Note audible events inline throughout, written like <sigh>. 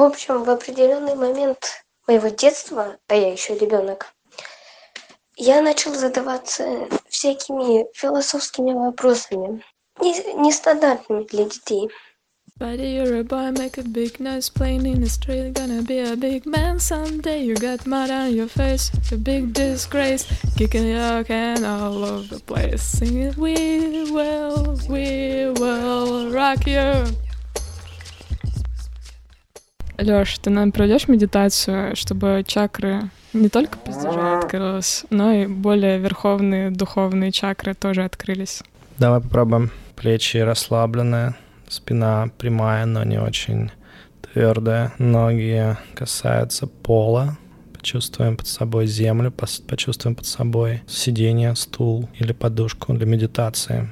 В общем, в определенный момент моего детства, а я еще ребенок, я начал задаваться всякими философскими вопросами, не- нестандартными для детей. Buddy, you're a boy, make a big noise, playing in the street, gonna be a big man someday. You got mud on your face, a big disgrace, kicking your can all over the place, singing, We will, we will rock you. Лёш, ты нам проведешь медитацию, чтобы чакры не только пиздежа открылась, но и более верховные духовные чакры тоже открылись. Давай попробуем. Плечи расслабленные, спина прямая, но не очень твердая. Ноги касаются пола. Почувствуем под собой землю, почувствуем под собой сиденье, стул или подушку для медитации.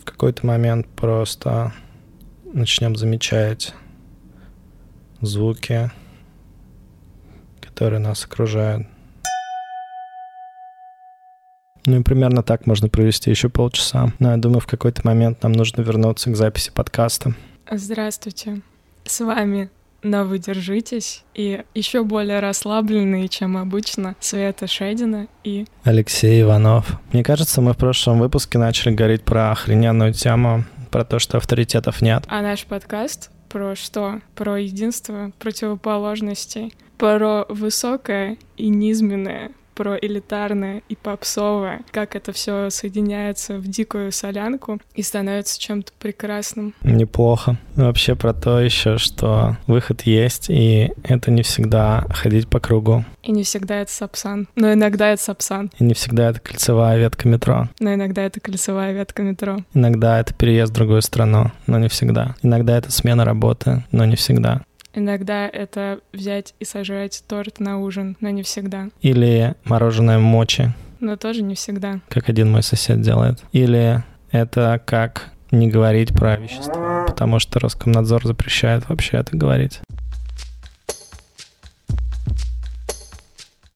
В какой-то момент просто начнем замечать звуки, которые нас окружают. Ну и примерно так можно провести еще полчаса. Но я думаю, в какой-то момент нам нужно вернуться к записи подкаста. Здравствуйте, с вами но вы держитесь и еще более расслабленные, чем обычно, Света Шедина и Алексей Иванов. Мне кажется, мы в прошлом выпуске начали говорить про охрененную тему, про то, что авторитетов нет. А наш подкаст про что? Про единство противоположностей, про высокое и низменное, про элитарное и попсовое, как это все соединяется в дикую солянку и становится чем-то прекрасным. Неплохо. Вообще про то еще, что выход есть, и это не всегда ходить по кругу. И не всегда это сапсан, но иногда это сапсан, И не всегда это кольцевая ветка метро. но иногда это колесовая ветка метро. Иногда это переезд в другую страну, но не всегда. Иногда это смена работы, но не всегда. Иногда это взять и сожрать торт на ужин, но не всегда. Или мороженое мочи, Но тоже не всегда. как один мой сосед делает. Или это как не говорить про вещества, потому что Роскомнадзор запрещает вообще это говорить.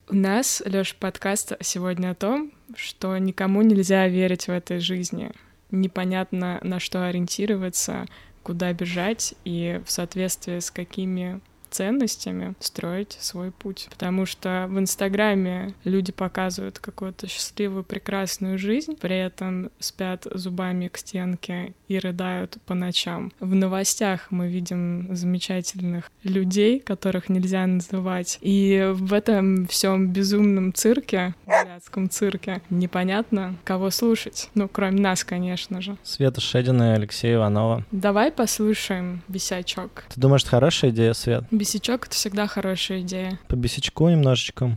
У нас, Лёш, подкаст сегодня о том, что никому нельзя верить в этой жизни. Непонятно, на что ориентироваться, куда бежать и в соответствии с какими ценностями строить свой путь. Потому что в Инстаграме люди показывают какую-то счастливую, прекрасную жизнь, при этом спят зубами к стенке и рыдают по ночам. В новостях мы видим замечательных людей, которых нельзя называть. И в этом всем безумном цирке, блядском цирке, непонятно, кого слушать. Ну, кроме нас, конечно же. Света Шедина и Алексея Иванова. Давай послушаем «Бесячок». Ты думаешь, это хорошая идея, Свет? «Бесячок» — это всегда хорошая идея. По бесячку немножечко.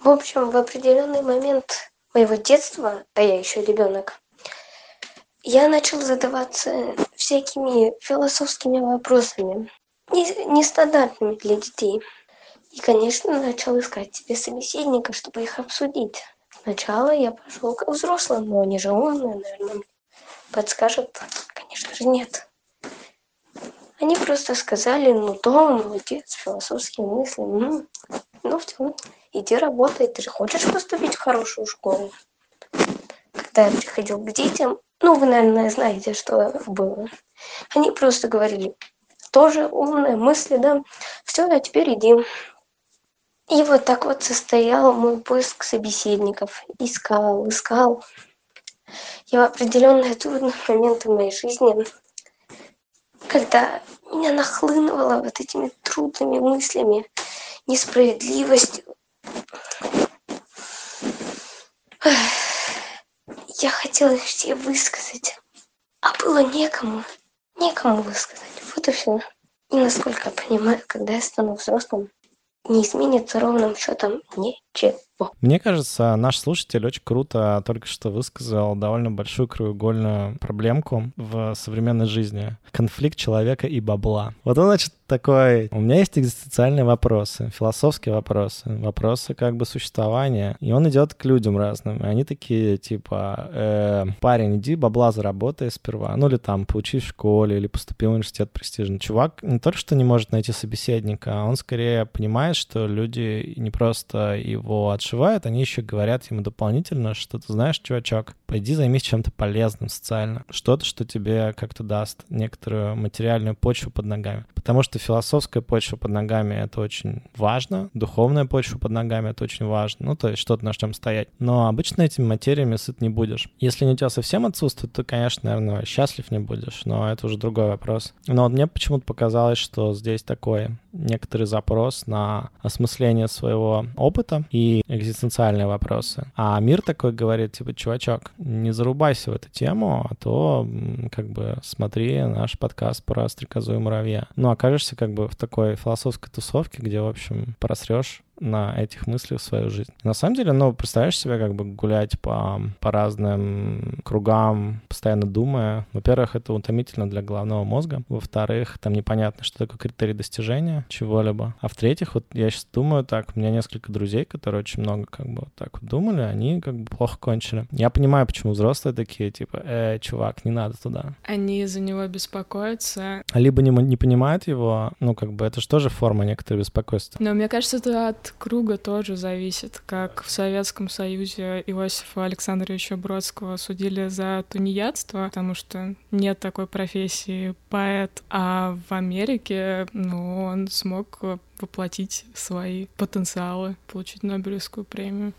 В общем, в определенный момент моего детства, а я еще ребенок, я начал задаваться всякими философскими вопросами, не- нестандартными для детей. И, конечно, начал искать себе собеседника, чтобы их обсудить. Сначала я пошел к взрослым, но они же умные, наверное, подскажут. Конечно же, нет. Они просто сказали, ну да, молодец, философские мысли. м, Ну все, иди работай, ты же хочешь поступить в хорошую школу. Когда я приходил к детям, ну вы, наверное, знаете, что было. Они просто говорили, тоже умные мысли, да, все, а теперь иди. И вот так вот состоял мой поиск собеседников. Искал, искал. И в определенные трудные моменты в моей жизни, когда меня нахлынывало вот этими трудными мыслями, несправедливостью, я хотела их все высказать, а было некому, некому высказать. Вот и все. И насколько я понимаю, когда я стану взрослым, не изменится ровным счетом ничего. Мне кажется, наш слушатель очень круто только что высказал довольно большую краеугольную проблемку в современной жизни. Конфликт человека и бабла. Вот он, значит, такой... У меня есть экзистенциальные вопросы, философские вопросы, вопросы как бы существования. И он идет к людям разным. И они такие, типа, э, парень, иди бабла заработай сперва. Ну или там, поучись в школе, или поступи в университет престижный. Чувак не только что не может найти собеседника, а он скорее понимает, что люди не просто его отшивают подшивают, они еще говорят ему дополнительно, что ты знаешь, чувачок, пойди займись чем-то полезным социально, что-то, что тебе как-то даст некоторую материальную почву под ногами. Потому что философская почва под ногами — это очень важно, духовная почва под ногами — это очень важно, ну, то есть что-то на чем стоять. Но обычно этими материями сыт не будешь. Если не у тебя совсем отсутствует, то, конечно, наверное, счастлив не будешь, но это уже другой вопрос. Но вот мне почему-то показалось, что здесь такой некоторый запрос на осмысление своего опыта и экзистенциальные вопросы. А мир такой говорит, типа, чувачок, не зарубайся в эту тему, а то как бы смотри наш подкаст про стрекозу и муравья. Ну, окажешься как бы в такой философской тусовке, где, в общем, просрешь на этих мыслях свою жизнь. На самом деле, ну, представляешь себе, как бы гулять по, по разным кругам, постоянно думая. Во-первых, это утомительно для головного мозга. Во-вторых, там непонятно, что такое критерий достижения чего-либо. А в-третьих, вот я сейчас думаю так, у меня несколько друзей, которые очень много как бы вот так вот думали, они как бы плохо кончили. Я понимаю, почему взрослые такие, типа, э, чувак, не надо туда. Они из-за него беспокоятся. Либо не, не понимают его, ну, как бы это же тоже форма некоторого беспокойства. Но мне кажется, это от круга тоже зависит, как в Советском Союзе Иосифа Александровича Бродского судили за тунеядство, потому что нет такой профессии поэт, а в Америке ну, он смог воплотить свои потенциалы, получить Нобелевскую премию.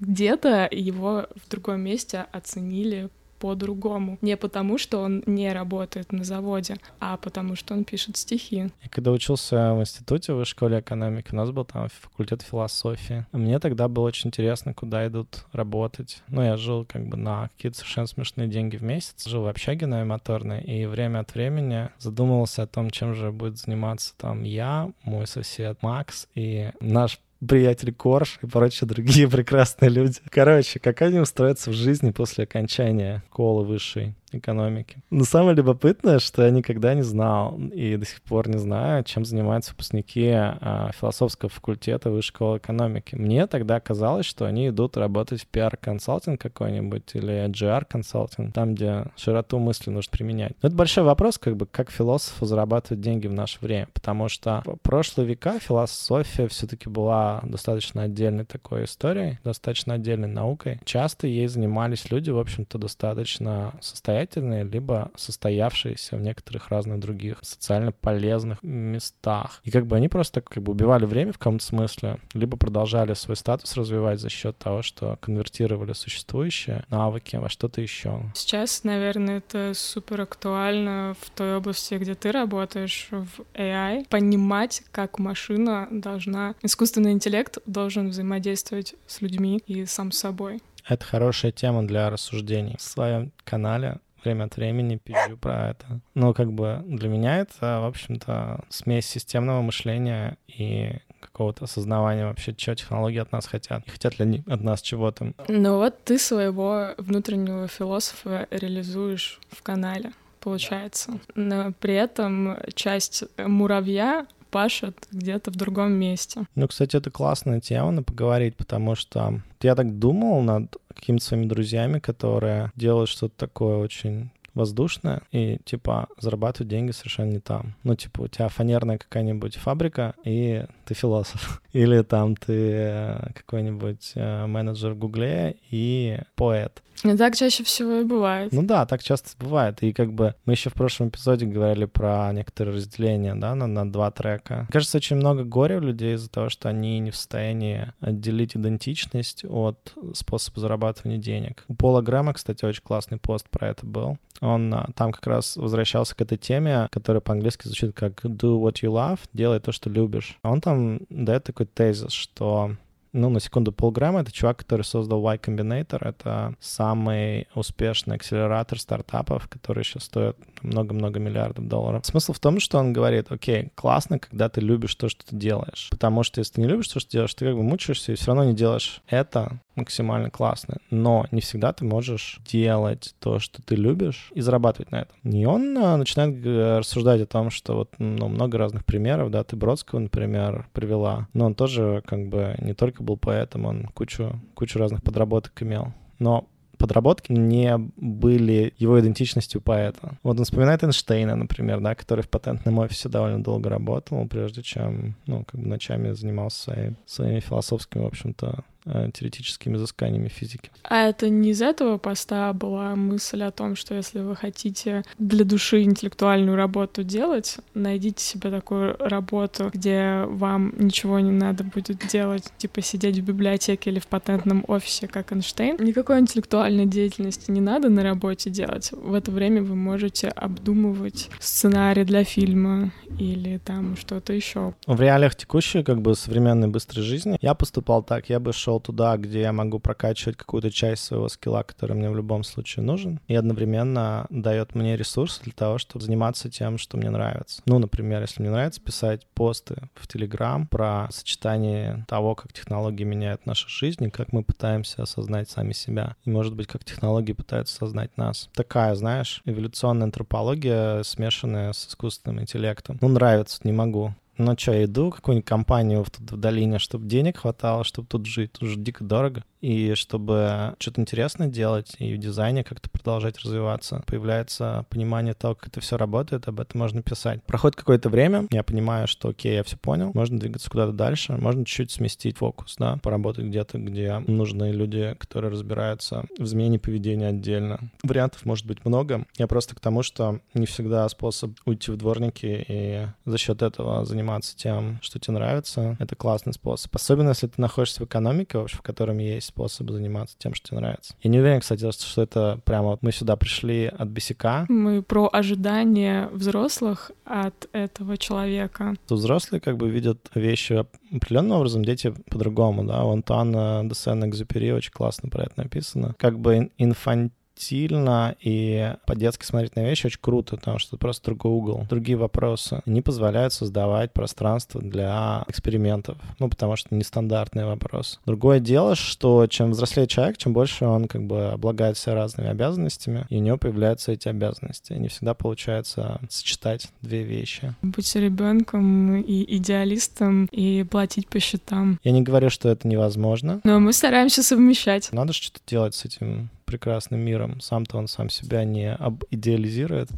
Где-то его в другом месте оценили по-другому. Не потому, что он не работает на заводе, а потому, что он пишет стихи. Я когда учился в институте в школе экономики, у нас был там факультет философии. Мне тогда было очень интересно, куда идут работать. Ну, я жил как бы на какие-то совершенно смешные деньги в месяц. Жил в общаге на моторной, и время от времени задумывался о том, чем же будет заниматься там я, мой сосед Макс и наш приятель Корж и прочие другие <laughs> прекрасные люди. Короче, как они устроятся в жизни после окончания школы высшей экономики. Но самое любопытное, что я никогда не знал и до сих пор не знаю, чем занимаются выпускники а, философского факультета высшей школы экономики. Мне тогда казалось, что они идут работать в PR-консалтинг какой-нибудь или GR-консалтинг, там, где широту мысли нужно применять. Но это большой вопрос, как бы, как философу зарабатывать деньги в наше время, потому что в прошлые века философия все-таки была достаточно отдельной такой историей, достаточно отдельной наукой. Часто ей занимались люди, в общем-то, достаточно состоятельные самостоятельные, либо состоявшиеся в некоторых разных других социально полезных местах. И как бы они просто как бы убивали время в каком-то смысле, либо продолжали свой статус развивать за счет того, что конвертировали существующие навыки во что-то еще. Сейчас, наверное, это супер актуально в той области, где ты работаешь, в AI, понимать, как машина должна, искусственный интеллект должен взаимодействовать с людьми и сам собой. Это хорошая тема для рассуждений. В своем канале время от времени пизжу про это. Но как бы для меня это, в общем-то, смесь системного мышления и какого-то осознавания вообще, что технологии от нас хотят. И хотят ли они от нас чего-то. Ну вот ты своего внутреннего философа реализуешь в канале получается. Но при этом часть муравья пашет где-то в другом месте. Ну, кстати, это классная тема на поговорить, потому что я так думал над какими-то своими друзьями, которые делают что-то такое очень воздушное и, типа, зарабатывают деньги совершенно не там. Ну, типа, у тебя фанерная какая-нибудь фабрика, и ты философ. <laughs> Или там ты э, какой-нибудь э, менеджер в Гугле и поэт. И так чаще всего и бывает. Ну да, так часто бывает. И как бы мы еще в прошлом эпизоде говорили про некоторые разделения, да, на, на два трека. Кажется, очень много горя у людей из-за того, что они не в состоянии отделить идентичность от способа зарабатывания денег. У Пола Грэма, кстати, очень классный пост про это был. Он а, там как раз возвращался к этой теме, которая по-английски звучит как «do what you love», «делай то, что любишь». Он там дает такой тезис, что ну, на секунду, полграмма — это чувак, который создал Y Combinator. Это самый успешный акселератор стартапов, который сейчас стоит много-много миллиардов долларов. Смысл в том, что он говорит, окей, классно, когда ты любишь то, что ты делаешь. Потому что если ты не любишь то, что делаешь, ты как бы мучаешься и все равно не делаешь это максимально классно. Но не всегда ты можешь делать то, что ты любишь, и зарабатывать на этом. И он а, начинает рассуждать о том, что вот ну, много разных примеров, да, ты Бродского, например, привела, но он тоже как бы не только был поэтом, он кучу, кучу разных подработок имел. Но подработки не были его идентичностью поэта. Вот он вспоминает Эйнштейна, например, да, который в патентном офисе довольно долго работал, прежде чем, ну, как бы ночами занимался своими, своими философскими, в общем-то, э, теоретическими изысканиями физики. А это не из этого поста была мысль о том, что если вы хотите для души интеллектуальную работу делать, найдите себе такую работу, где вам ничего не надо будет делать, типа сидеть в библиотеке или в патентном офисе, как Эйнштейн. Никакой интеллектуальной деятельности не надо на работе делать. В это время вы можете обдумывать сценарий для фильма или там что-то еще. В реалиях текущей, как бы современной быстрой жизни, я поступал так, я бы шел туда, где я могу прокачивать какую-то часть своего скилла, который мне в любом случае нужен, и одновременно дает мне ресурсы для того, чтобы заниматься тем, что мне нравится. Ну, например, если мне нравится писать посты в Телеграм про сочетание того, как технологии меняют нашу жизнь, и как мы пытаемся осознать сами себя, и, может быть, как технологии пытаются осознать нас. Такая, знаешь, эволюционная антропология, смешанная с искусственным интеллектом. Ну, нравится, не могу. Ну что, иду в какую-нибудь компанию тут в долине, чтобы денег хватало, чтобы тут жить. Тут же дико дорого и чтобы что-то интересное делать и в дизайне как-то продолжать развиваться, появляется понимание того, как это все работает, об этом можно писать. Проходит какое-то время, я понимаю, что окей, я все понял, можно двигаться куда-то дальше, можно чуть-чуть сместить фокус, да, поработать где-то, где нужны люди, которые разбираются в изменении поведения отдельно. Вариантов может быть много. Я просто к тому, что не всегда способ уйти в дворники и за счет этого заниматься тем, что тебе нравится, это классный способ. Особенно, если ты находишься в экономике, в общем, в котором есть способ заниматься тем, что тебе нравится. Я не уверен, кстати, что это прямо мы сюда пришли от бесика. Мы про ожидания взрослых от этого человека. Тут взрослые как бы видят вещи определенным образом, дети по-другому, да. У Антуана де Сен-Экзюпери очень классно про это написано. Как бы инфант тактильно и по-детски смотреть на вещи очень круто, потому что это просто другой угол. Другие вопросы не позволяют создавать пространство для экспериментов, ну, потому что нестандартный вопрос. Другое дело, что чем взрослее человек, чем больше он как бы облагает себя разными обязанностями, и у него появляются эти обязанности. Не всегда получается сочетать две вещи. Быть ребенком и идеалистом и платить по счетам. Я не говорю, что это невозможно. Но мы стараемся совмещать. Надо что-то делать с этим прекрасным миром. Сам-то он сам себя не идеализирует.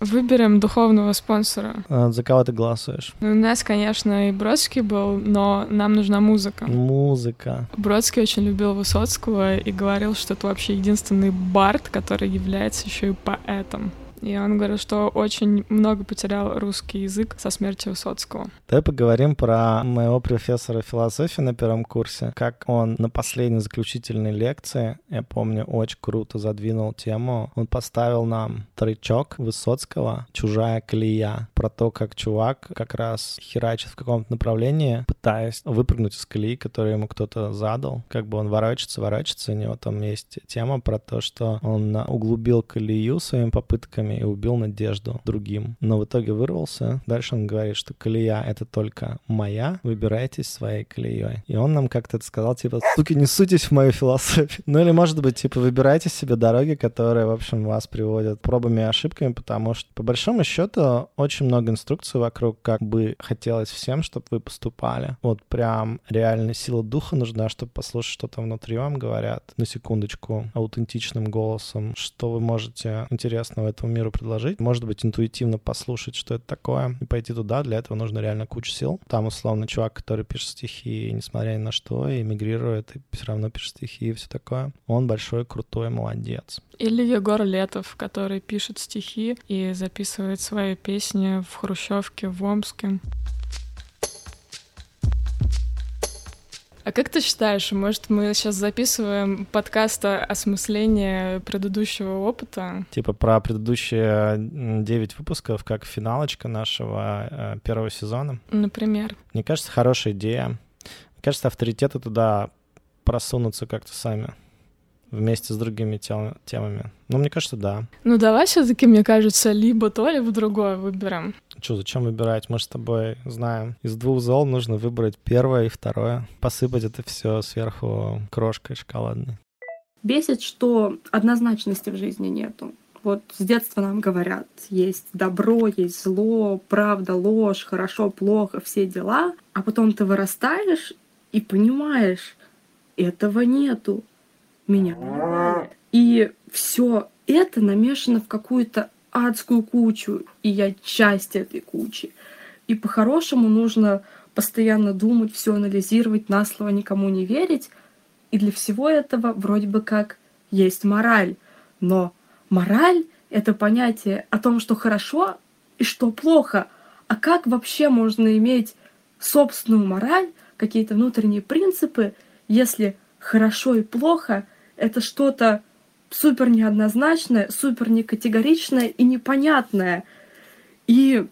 Выберем духовного спонсора. А за кого ты голосуешь? Ну, у нас, конечно, и Бродский был, но нам нужна музыка. Музыка. Бродский очень любил Высоцкого и говорил, что это вообще единственный бард, который является еще и поэтом. И он говорил, что очень много потерял русский язык со смертью Высоцкого. Давай поговорим про моего профессора философии на первом курсе. Как он на последней заключительной лекции, я помню, очень круто задвинул тему. Он поставил нам тречок Высоцкого «Чужая колея». Про то, как чувак как раз херачит в каком-то направлении, пытаясь выпрыгнуть из колеи, которую ему кто-то задал. Как бы он ворочается, ворочается. У него там есть тема про то, что он углубил колею своими попытками и убил надежду другим. Но в итоге вырвался. Дальше он говорит, что колея — это только моя, выбирайтесь своей колеей. И он нам как-то это сказал, типа, суки, не суйтесь в мою философию. Ну или, может быть, типа, выбирайте себе дороги, которые, в общем, вас приводят пробами и ошибками, потому что, по большому счету, очень много инструкций вокруг, как бы хотелось всем, чтобы вы поступали. Вот прям реально сила духа нужна, чтобы послушать, что там внутри вам говорят. На секундочку, аутентичным голосом, что вы можете интересного этому миру миру предложить. Может быть, интуитивно послушать, что это такое, и пойти туда. Для этого нужно реально куча сил. Там, условно, чувак, который пишет стихи, несмотря ни на что, эмигрирует, и все равно пишет стихи и все такое. Он большой, крутой молодец. Или Егор Летов, который пишет стихи и записывает свои песни в Хрущевке, в Омске. А как ты считаешь, может, мы сейчас записываем подкаст осмысления предыдущего опыта? Типа про предыдущие 9 выпусков, как финалочка нашего э, первого сезона? Например. Мне кажется, хорошая идея. Мне кажется, авторитеты туда просунутся как-то сами вместе с другими тел- темами. Ну, мне кажется, да. Ну, давай все таки мне кажется, либо то, либо другое выберем. Что, зачем выбирать? Мы с тобой знаем. Из двух зол нужно выбрать первое и второе. Посыпать это все сверху крошкой шоколадной. Бесит, что однозначности в жизни нету. Вот с детства нам говорят, есть добро, есть зло, правда, ложь, хорошо, плохо, все дела. А потом ты вырастаешь и понимаешь, этого нету меня. И все это намешано в какую-то адскую кучу, и я часть этой кучи. И по-хорошему нужно постоянно думать, все анализировать, на слово никому не верить. И для всего этого вроде бы как есть мораль. Но мораль — это понятие о том, что хорошо и что плохо. А как вообще можно иметь собственную мораль, какие-то внутренние принципы, если хорошо и плохо — это что-то супер неоднозначное, супер некатегоричное и непонятное. И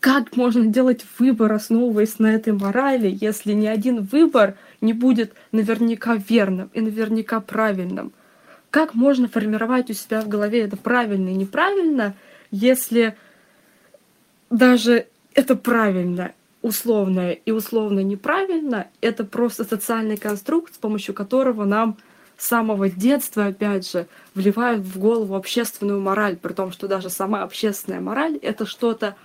как можно делать выбор, основываясь на этой морали, если ни один выбор не будет наверняка верным и наверняка правильным? Как можно формировать у себя в голове это правильно и неправильно, если даже это правильно, условное и условно неправильно, это просто социальный конструкт, с помощью которого нам самого детства, опять же, вливают в голову общественную мораль, при том, что даже сама общественная мораль — это что-то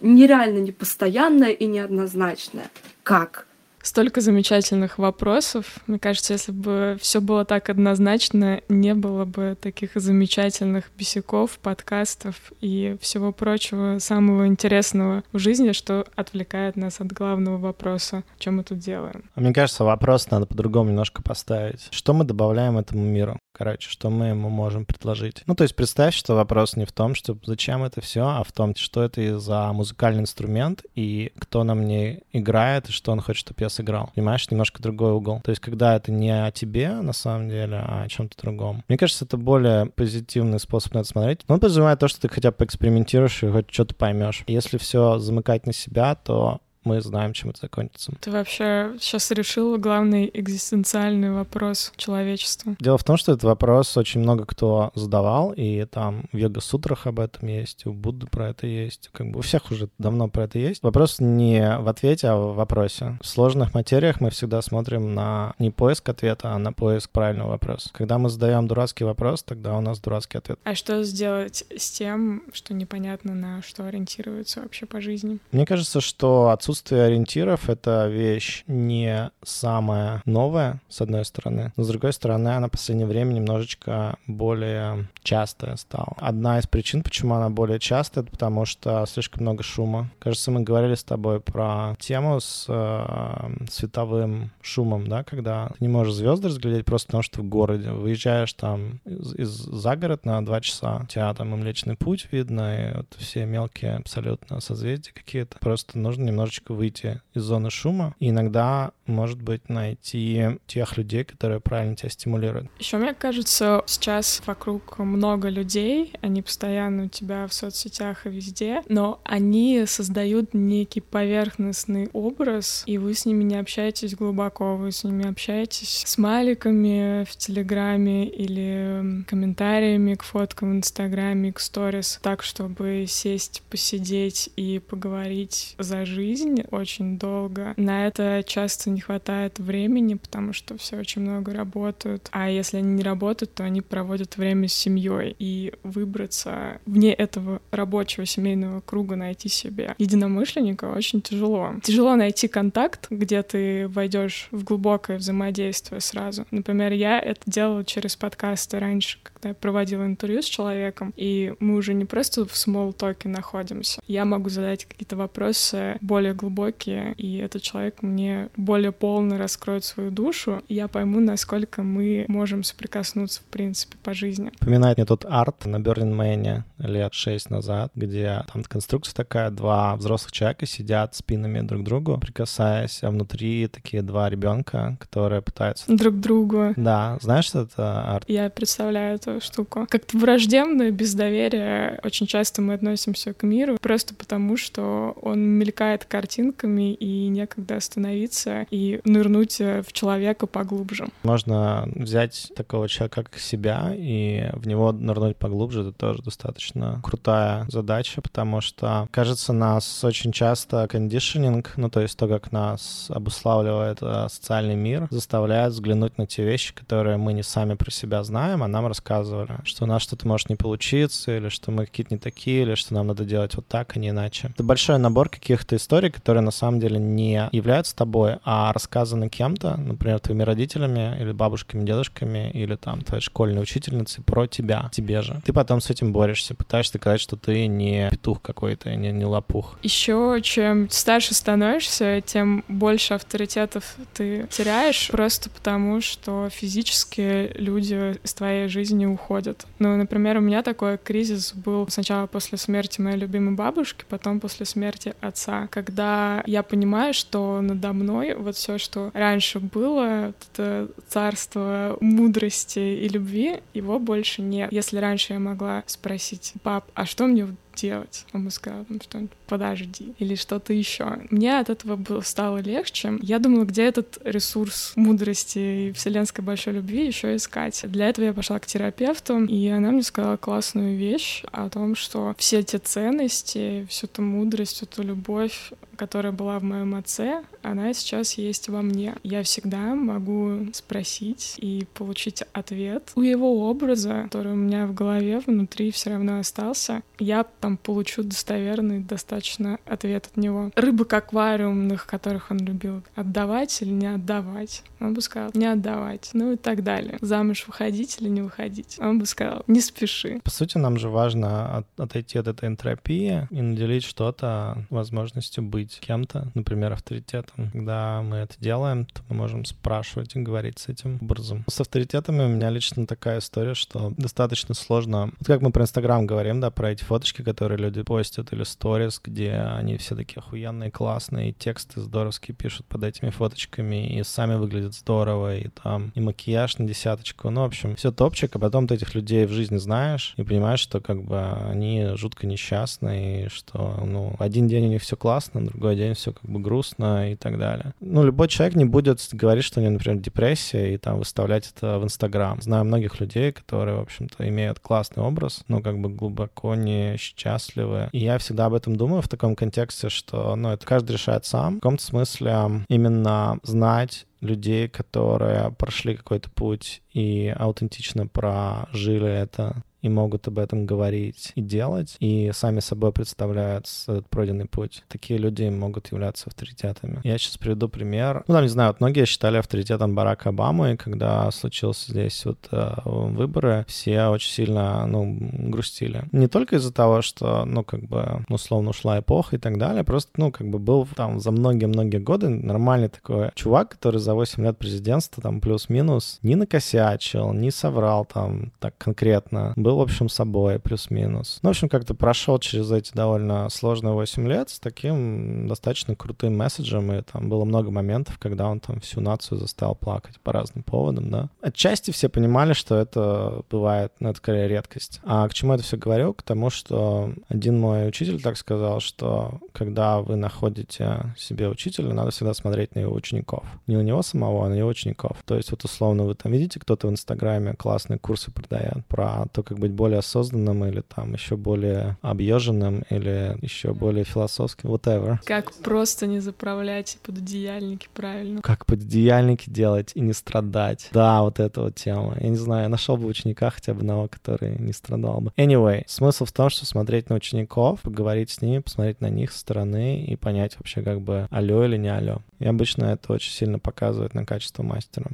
нереально непостоянное и неоднозначное. Как? Столько замечательных вопросов. Мне кажется, если бы все было так однозначно, не было бы таких замечательных бесяков, подкастов и всего прочего самого интересного в жизни, что отвлекает нас от главного вопроса, что мы тут делаем. Мне кажется, вопрос надо по-другому немножко поставить. Что мы добавляем этому миру? Короче, что мы ему можем предложить? Ну, то есть представь, что вопрос не в том, что зачем это все, а в том, что это за музыкальный инструмент и кто на мне играет и что он хочет, чтобы я сыграл. Понимаешь, немножко другой угол. То есть когда это не о тебе на самом деле, а о чем-то другом. Мне кажется, это более позитивный способ на это смотреть. Он подразумевает то, что ты хотя бы поэкспериментируешь и хоть что-то поймешь. Если все замыкать на себя, то мы знаем, чем это закончится. Ты вообще сейчас решил главный экзистенциальный вопрос человечества. Дело в том, что этот вопрос очень много кто задавал, и там в йога-сутрах об этом есть, у Будды про это есть, как бы у всех уже давно про это есть. Вопрос не в ответе, а в вопросе. В сложных материях мы всегда смотрим на не поиск ответа, а на поиск правильного вопроса. Когда мы задаем дурацкий вопрос, тогда у нас дурацкий ответ. А что сделать с тем, что непонятно на что ориентируется вообще по жизни? Мне кажется, что отсутствие отсутствие ориентиров — это вещь не самая новая, с одной стороны, но с другой стороны, она в последнее время немножечко более частая стала. Одна из причин, почему она более частая, это потому что слишком много шума. Кажется, мы говорили с тобой про тему с э, световым шумом, да, когда ты не можешь звезды разглядеть просто потому, что в городе. Выезжаешь там из, из за город на два часа, у тебя там и Млечный Путь видно, и вот все мелкие абсолютно созвездия какие-то. Просто нужно немножечко выйти из зоны шума. И иногда, может быть, найти тех людей, которые правильно тебя стимулируют. Еще мне кажется, сейчас вокруг много людей, они постоянно у тебя в соцсетях и везде, но они создают некий поверхностный образ, и вы с ними не общаетесь глубоко, вы с ними общаетесь с маликами в Телеграме или комментариями к фоткам в Инстаграме, к сторис, так, чтобы сесть, посидеть и поговорить за жизнь, очень долго. На это часто не хватает времени, потому что все очень много работают. А если они не работают, то они проводят время с семьей. И выбраться вне этого рабочего семейного круга, найти себе единомышленника очень тяжело. Тяжело найти контакт, где ты войдешь в глубокое взаимодействие сразу. Например, я это делала через подкасты раньше, когда я проводила интервью с человеком, и мы уже не просто в talk находимся. Я могу задать какие-то вопросы более глубокие, и этот человек мне более полно раскроет свою душу, и я пойму, насколько мы можем соприкоснуться, в принципе, по жизни. Напоминает мне тот арт на Берлин Мэне лет шесть назад, где там конструкция такая, два взрослых человека сидят спинами друг к другу, прикасаясь, а внутри такие два ребенка, которые пытаются... Друг другу. Да, знаешь, что это арт? Я представляю эту штуку. Как-то враждебно, без доверия. Очень часто мы относимся к миру просто потому, что он мелькает картинками, и некогда остановиться и нырнуть э, в человека поглубже. Можно взять такого человека, как себя, и в него нырнуть поглубже. Это тоже достаточно крутая задача, потому что, кажется, нас очень часто кондишнинг, ну, то есть то, как нас обуславливает э, социальный мир, заставляет взглянуть на те вещи, которые мы не сами про себя знаем, а нам рассказывали, что у нас что-то может не получиться, или что мы какие-то не такие, или что нам надо делать вот так, а не иначе. Это большой набор каких-то историй, которые на самом деле не являются тобой, а была рассказана кем-то, например, твоими родителями или бабушками, дедушками, или там твоей школьной учительницей про тебя, тебе же. Ты потом с этим борешься, пытаешься доказать, что ты не петух какой-то, не, не лопух. Еще чем старше становишься, тем больше авторитетов ты теряешь, просто потому что физически люди из твоей жизни уходят. Ну, например, у меня такой кризис был сначала после смерти моей любимой бабушки, потом после смерти отца, когда я понимаю, что надо мной вот все, что раньше было, это царство мудрости и любви, его больше нет. Если раньше я могла спросить, пап, а что мне делать. Он бы сказал там что-нибудь подожди или что-то еще. Мне от этого было, стало легче. Я думала, где этот ресурс мудрости и вселенской большой любви еще искать. Для этого я пошла к терапевту, и она мне сказала классную вещь о том, что все эти ценности, всю эту мудрость, всю эту любовь, которая была в моем отце, она сейчас есть во мне. Я всегда могу спросить и получить ответ у его образа, который у меня в голове внутри все равно остался. Я там получу достоверный достаточно ответ от него. Рыбок аквариумных, которых он любил, отдавать или не отдавать? Он бы сказал, не отдавать, ну и так далее. Замуж выходить или не выходить? Он бы сказал, не спеши. По сути, нам же важно от, отойти от этой энтропии и наделить что-то возможностью быть кем-то, например, авторитетом. Когда мы это делаем, то мы можем спрашивать и говорить с этим образом. С авторитетами у меня лично такая история, что достаточно сложно. Вот как мы про Инстаграм говорим, да, про эти фоточки, которые люди постят, или сторис, где они все такие охуенные, классные, тексты здоровские пишут под этими фоточками, и сами выглядят здорово, и там и макияж на десяточку. Ну, в общем, все топчик, а потом ты этих людей в жизни знаешь и понимаешь, что как бы они жутко несчастные, и что, ну, один день у них все классно, другой день все как бы грустно и так далее. Ну, любой человек не будет говорить, что у него, например, депрессия, и там выставлять это в Инстаграм. Знаю многих людей, которые, в общем-то, имеют классный образ, но как бы глубоко не счастливы. И я всегда об этом думаю в таком контексте, что, ну, это каждый решает сам. В каком-то смысле именно знать людей, которые прошли какой-то путь и аутентично прожили это, и могут об этом говорить и делать, и сами собой представляют этот пройденный путь. Такие люди могут являться авторитетами. Я сейчас приведу пример. Ну, там, не знаю, вот многие считали авторитетом Барака Обаму, и когда случился здесь вот э, выборы, все очень сильно, ну, грустили. Не только из-за того, что, ну, как бы, условно ушла эпоха и так далее, просто, ну, как бы был там за многие-многие годы нормальный такой чувак, который за 8 лет президентства, там, плюс-минус, не накосячил, не соврал там так конкретно. Был в общем, собой, плюс-минус. Ну, в общем, как-то прошел через эти довольно сложные 8 лет с таким достаточно крутым месседжем, и там было много моментов, когда он там всю нацию заставил плакать по разным поводам, да. Отчасти все понимали, что это бывает, ну, это скорее редкость. А к чему это все говорю? К тому, что один мой учитель так сказал, что когда вы находите себе учителя, надо всегда смотреть на его учеников. Не на него самого, а на его учеников. То есть вот условно вы там видите, кто-то в Инстаграме классные курсы продает про то, как бы быть более осознанным или там еще более объеженным или еще более философским, whatever. Как просто не заправлять пододеяльники правильно. Как пододеяльники делать и не страдать. Да, вот эта вот тема. Я не знаю, я нашел бы ученика хотя бы одного, который не страдал бы. Anyway, смысл в том, что смотреть на учеников, поговорить с ними, посмотреть на них со стороны и понять вообще как бы алло или не алло. И обычно это очень сильно показывает на качество мастера.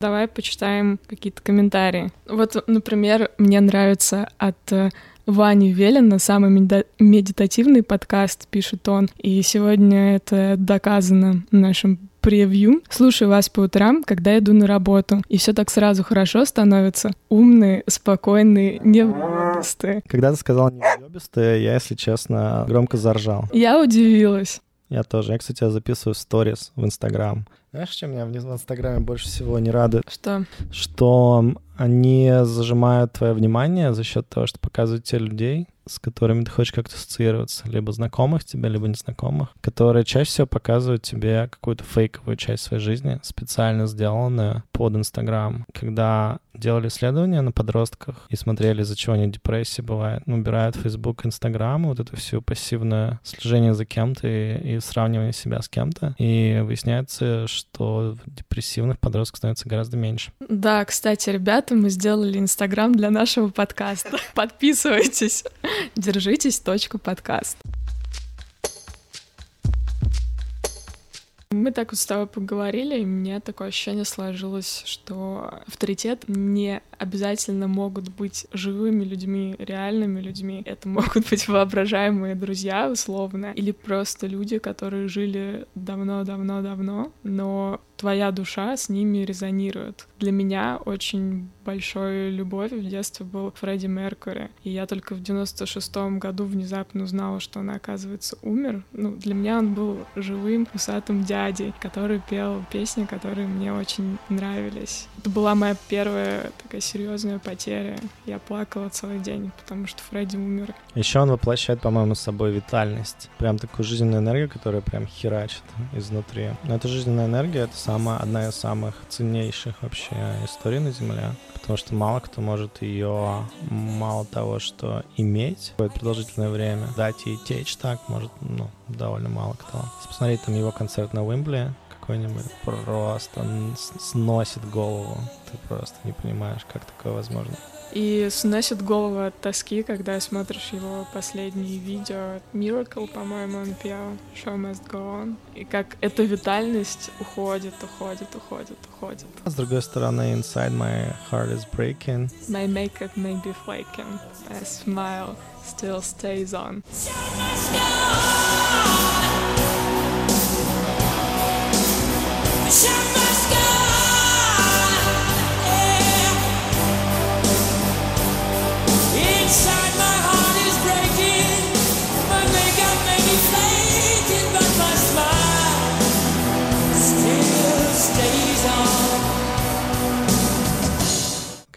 Давай почитаем какие-то комментарии. Вот, например, мне нравится от э, Вани Велина, самый медитативный подкаст, пишет он. И сегодня это доказано в нашем превью. Слушаю вас по утрам, когда иду на работу. И все так сразу хорошо становится. Умные, спокойные, невъебистые. Когда ты сказал невъебистые, я, если честно, громко заржал. Я удивилась. Я тоже. Я, кстати, записываю сторис в Инстаграм. Знаешь, чем меня в Инстаграме больше всего не радует? Что? Что они зажимают твое внимание за счет того, что показывают тебе людей, с которыми ты хочешь как-то ассоциироваться, либо знакомых тебе, либо незнакомых, которые чаще всего показывают тебе какую-то фейковую часть своей жизни, специально сделанную под Инстаграм. Когда делали исследования на подростках и смотрели, из-за чего они депрессии бывает, убирают Facebook, Инстаграм, вот это все пассивное слежение за кем-то и, и сравнивание себя с кем-то, и выясняется, что депрессивных подростков становится гораздо меньше. Да, кстати, ребята, мы сделали Инстаграм для нашего подкаста. <laughs> Подписывайтесь. Держитесь, точка подкаст. Мы так вот с тобой поговорили, и у меня такое ощущение сложилось, что авторитет не обязательно могут быть живыми людьми, реальными людьми. Это могут быть воображаемые друзья, условно, или просто люди, которые жили давно-давно-давно, но твоя душа с ними резонирует. Для меня очень большой любовью в детстве был Фредди Меркури. И я только в 96-м году внезапно узнала, что он, оказывается, умер. Ну, для меня он был живым, усатым дядей, который пел песни, которые мне очень нравились. Это была моя первая такая серьезная потеря. Я плакала целый день, потому что Фредди умер. Еще он воплощает, по-моему, с собой витальность. Прям такую жизненную энергию, которая прям херачит изнутри. Но эта жизненная энергия — это самая, одна из самых ценнейших вообще историй на Земле, потому что мало кто может ее, мало того, что иметь какое-то продолжительное время, дать ей течь так, может, ну, довольно мало кто. Посмотреть там его концерт на Уимбле, какой-нибудь просто сносит голову. Ты просто не понимаешь, как такое возможно. И сносит голову от тоски, когда смотришь его последние видео. Miracle, по-моему, он пел. Show must go on. И как эта витальность уходит, уходит, уходит, уходит. А с другой стороны, inside my heart is breaking. My makeup may be flaking. My smile still stays on.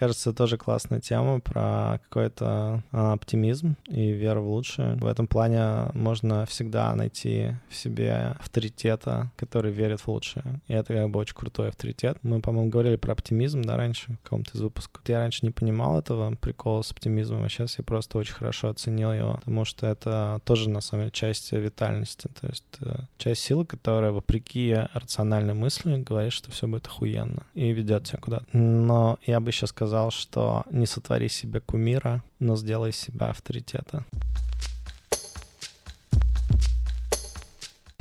Кажется, тоже классная тема про какой-то а, оптимизм и веру в лучшее. В этом плане можно всегда найти в себе авторитета, который верит в лучшее. И это как бы очень крутой авторитет. Мы, по-моему, говорили про оптимизм, да, раньше, в каком-то из выпусков. Я раньше не понимал этого прикола с оптимизмом, а сейчас я просто очень хорошо оценил его, потому что это тоже, на самом деле, часть витальности, то есть э, часть силы, которая, вопреки рациональной мысли, говорит, что все будет охуенно и ведет тебя куда-то. Но я бы еще сказал, сказал, что не сотвори себе кумира, но сделай себя авторитета.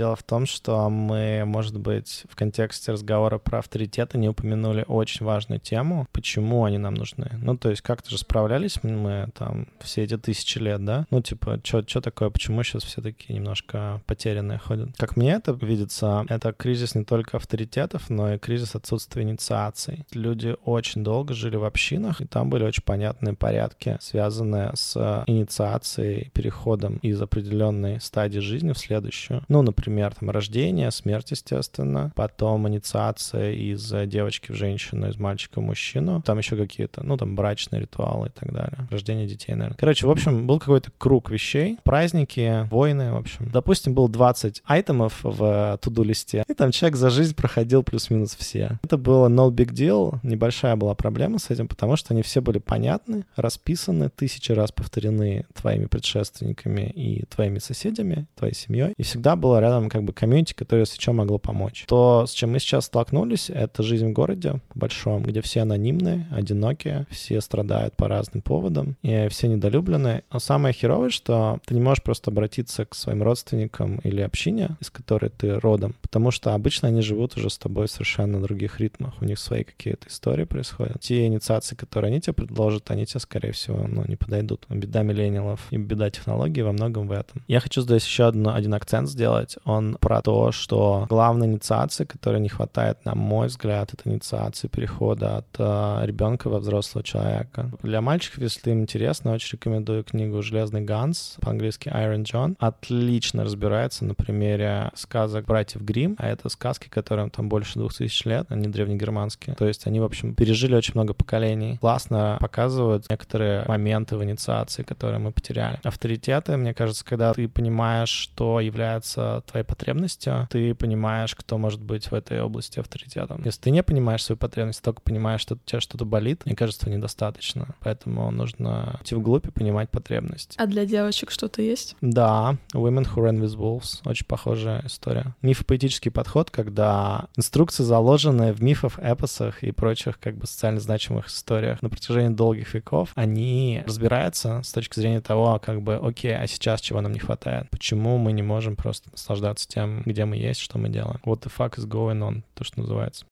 Дело в том, что мы, может быть, в контексте разговора про авторитеты не упомянули очень важную тему, почему они нам нужны. Ну, то есть как-то же справлялись мы там все эти тысячи лет, да? Ну, типа, что такое, почему сейчас все такие немножко потерянные ходят? Как мне это видится, это кризис не только авторитетов, но и кризис отсутствия инициаций. Люди очень долго жили в общинах, и там были очень понятные порядки, связанные с инициацией, переходом из определенной стадии жизни в следующую. Ну, например, например, там рождение, смерть, естественно, потом инициация из девочки в женщину, из мальчика в мужчину, там еще какие-то, ну, там брачные ритуалы и так далее, рождение детей, наверное. Короче, в общем, был какой-то круг вещей, праздники, войны, в общем. Допустим, был 20 айтемов в туду-листе, и там человек за жизнь проходил плюс-минус все. Это было no big deal, небольшая была проблема с этим, потому что они все были понятны, расписаны, тысячи раз повторены твоими предшественниками и твоими соседями, твоей семьей, и всегда было рядом как бы комьюнити, которое с чем могло помочь. То, с чем мы сейчас столкнулись, это жизнь в городе большом, где все анонимные, одинокие, все страдают по разным поводам, и все недолюблены. Но самое херовое, что ты не можешь просто обратиться к своим родственникам или общине, из которой ты родом, потому что обычно они живут уже с тобой в совершенно других ритмах, у них свои какие-то истории происходят. Те инициации, которые они тебе предложат, они тебе, скорее всего, ну, не подойдут. Беда миллениалов и беда технологий во многом в этом. Я хочу здесь еще один, один акцент сделать он про то, что главная инициация, которой не хватает, на мой взгляд, это инициация перехода от э, ребенка во взрослого человека. Для мальчиков, если им интересно, очень рекомендую книгу «Железный Ганс», по-английски Iron John. Отлично разбирается на примере сказок братьев Грим, а это сказки, которым там больше двух тысяч лет, они древнегерманские. То есть они, в общем, пережили очень много поколений. Классно показывают некоторые моменты в инициации, которые мы потеряли. Авторитеты, мне кажется, когда ты понимаешь, что является твоей потребностью, ты понимаешь, кто может быть в этой области авторитетом. Если ты не понимаешь свою потребность, только понимаешь, что у тебя что-то болит, мне кажется, недостаточно. Поэтому нужно идти вглубь и понимать потребность. А для девочек что-то есть? Да, Women Who Ran With Wolves. Очень похожая история. Мифопоэтический подход, когда инструкции заложены в мифах, эпосах и прочих как бы социально значимых историях на протяжении долгих веков, они разбираются с точки зрения того, как бы, окей, а сейчас чего нам не хватает? Почему мы не можем просто наслаждаться наслаждаться тем, где мы есть, что мы делаем. What the fuck is going on, то, что называется.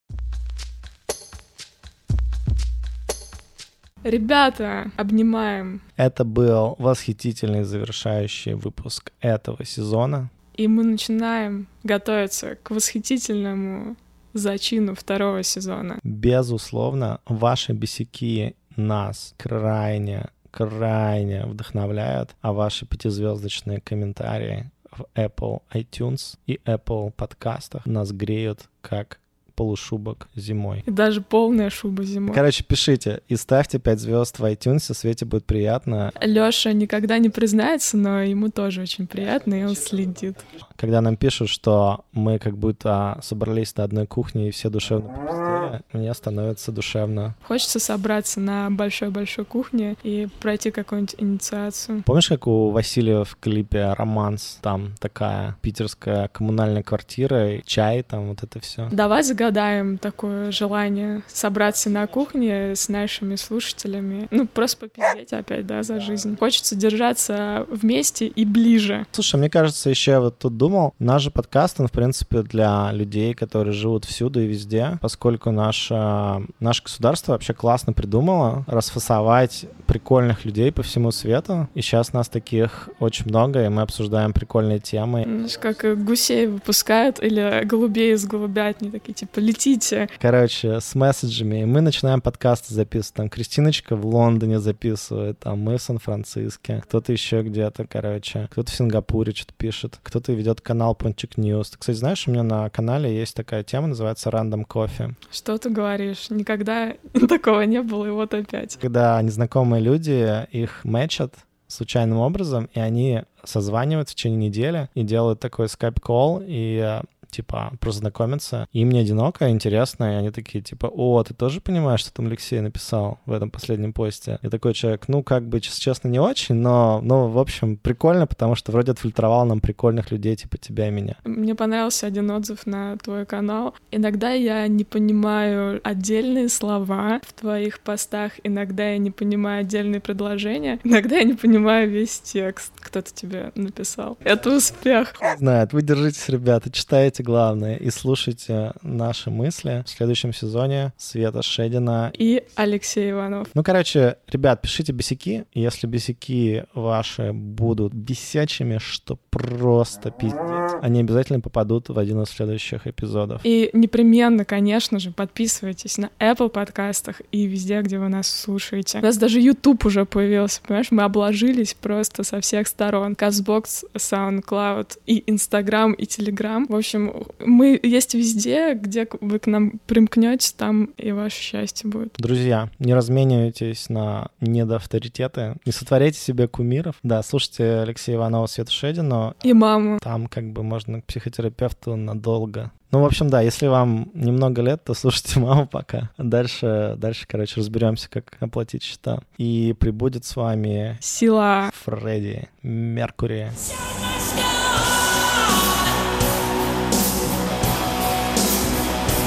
Ребята, обнимаем. Это был восхитительный завершающий выпуск этого сезона. И мы начинаем готовиться к восхитительному зачину второго сезона. Безусловно, ваши бесяки нас крайне, крайне вдохновляют, а ваши пятизвездочные комментарии в Apple iTunes и Apple подкастах нас греют как полушубок зимой. И даже полная шуба зимой. Короче, пишите и ставьте 5 звезд в iTunes, Свете будет приятно. Лёша никогда не признается, но ему тоже очень приятно, и он следит. Когда нам пишут, что мы как будто собрались на одной кухне и все душевно мне становится душевно. Хочется собраться на большой-большой кухне и пройти какую-нибудь инициацию. Помнишь, как у Василия в клипе «Романс» там такая питерская коммунальная квартира, чай там, вот это все. Давай загадаем такое желание собраться на кухне с нашими слушателями. Ну, просто попиздеть опять, да, за жизнь. Хочется держаться вместе и ближе. Слушай, мне кажется, еще я вот тут думал, наш же подкаст, он, в принципе, для людей, которые живут всюду и везде, поскольку наше, наше государство вообще классно придумало расфасовать прикольных людей по всему свету. И сейчас нас таких очень много, и мы обсуждаем прикольные темы. Знаешь, как гусей выпускают или голубей из голубятни, такие типа «летите». Короче, с месседжами. И мы начинаем подкасты записывать. Там Кристиночка в Лондоне записывает, там мы в Сан-Франциско, кто-то еще где-то, короче, кто-то в Сингапуре что-то пишет, кто-то ведет канал Пончик News. Ты, кстати, знаешь, у меня на канале есть такая тема, называется Random Coffee. Что ты говоришь? Никогда <laughs> такого не было, и вот опять. Когда незнакомые люди их мэчат, случайным образом, и они созванивают в течение недели и делают такой скайп-колл, и типа, просто знакомиться. Им не одиноко, интересно, и они такие, типа, о, ты тоже понимаешь, что там Алексей написал в этом последнем посте? И такой человек, ну, как бы, честно, не очень, но, ну, в общем, прикольно, потому что вроде отфильтровал нам прикольных людей, типа тебя и меня. Мне понравился один отзыв на твой канал. Иногда я не понимаю отдельные слова в твоих постах, иногда я не понимаю отдельные предложения, иногда я не понимаю весь текст, кто-то тебе написал. Это успех. Знает, вы держитесь, ребята, читайте главное и слушайте наши мысли в следующем сезоне Света Шедина и Алексей Иванов. Ну, короче, ребят, пишите бесяки. Если бесяки ваши будут бесячими, что просто пиздец, они обязательно попадут в один из следующих эпизодов. И непременно, конечно же, подписывайтесь на Apple подкастах и везде, где вы нас слушаете. У нас даже YouTube уже появился, понимаешь? Мы обложились просто со всех сторон. Казбокс, SoundCloud и Instagram, и Telegram. В общем, мы есть везде, где вы к нам примкнете, там и ваше счастье будет. Друзья, не разменивайтесь на недоавторитеты, не сотворяйте себе кумиров. Да, слушайте Алексея Иванова, Свету Шедину. И маму. Там как бы можно к психотерапевту надолго. Ну, в общем, да, если вам немного лет, то слушайте <laughs> маму пока. Дальше, дальше, короче, разберемся, как оплатить счета. И прибудет с вами сила Фредди Меркури. Let's go!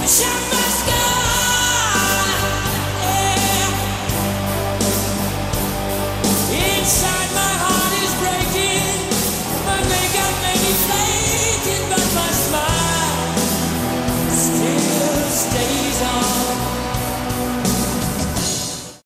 Shine.